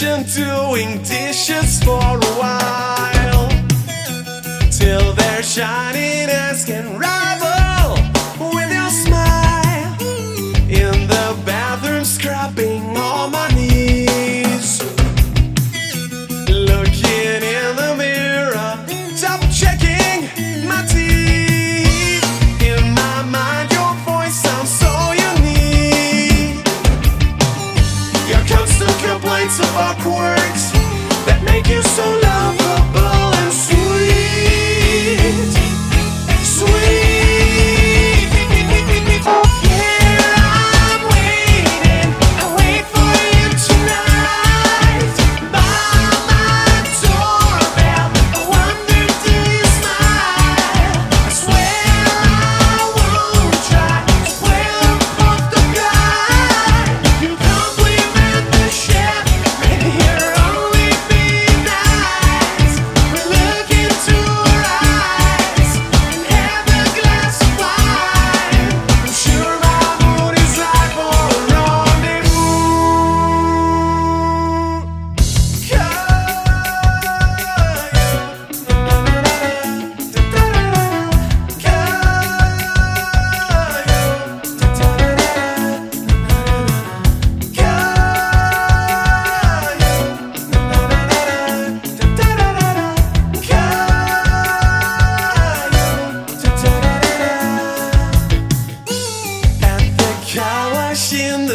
kitchen doing dishes for a while till they're shiny.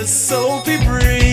soapy breeze.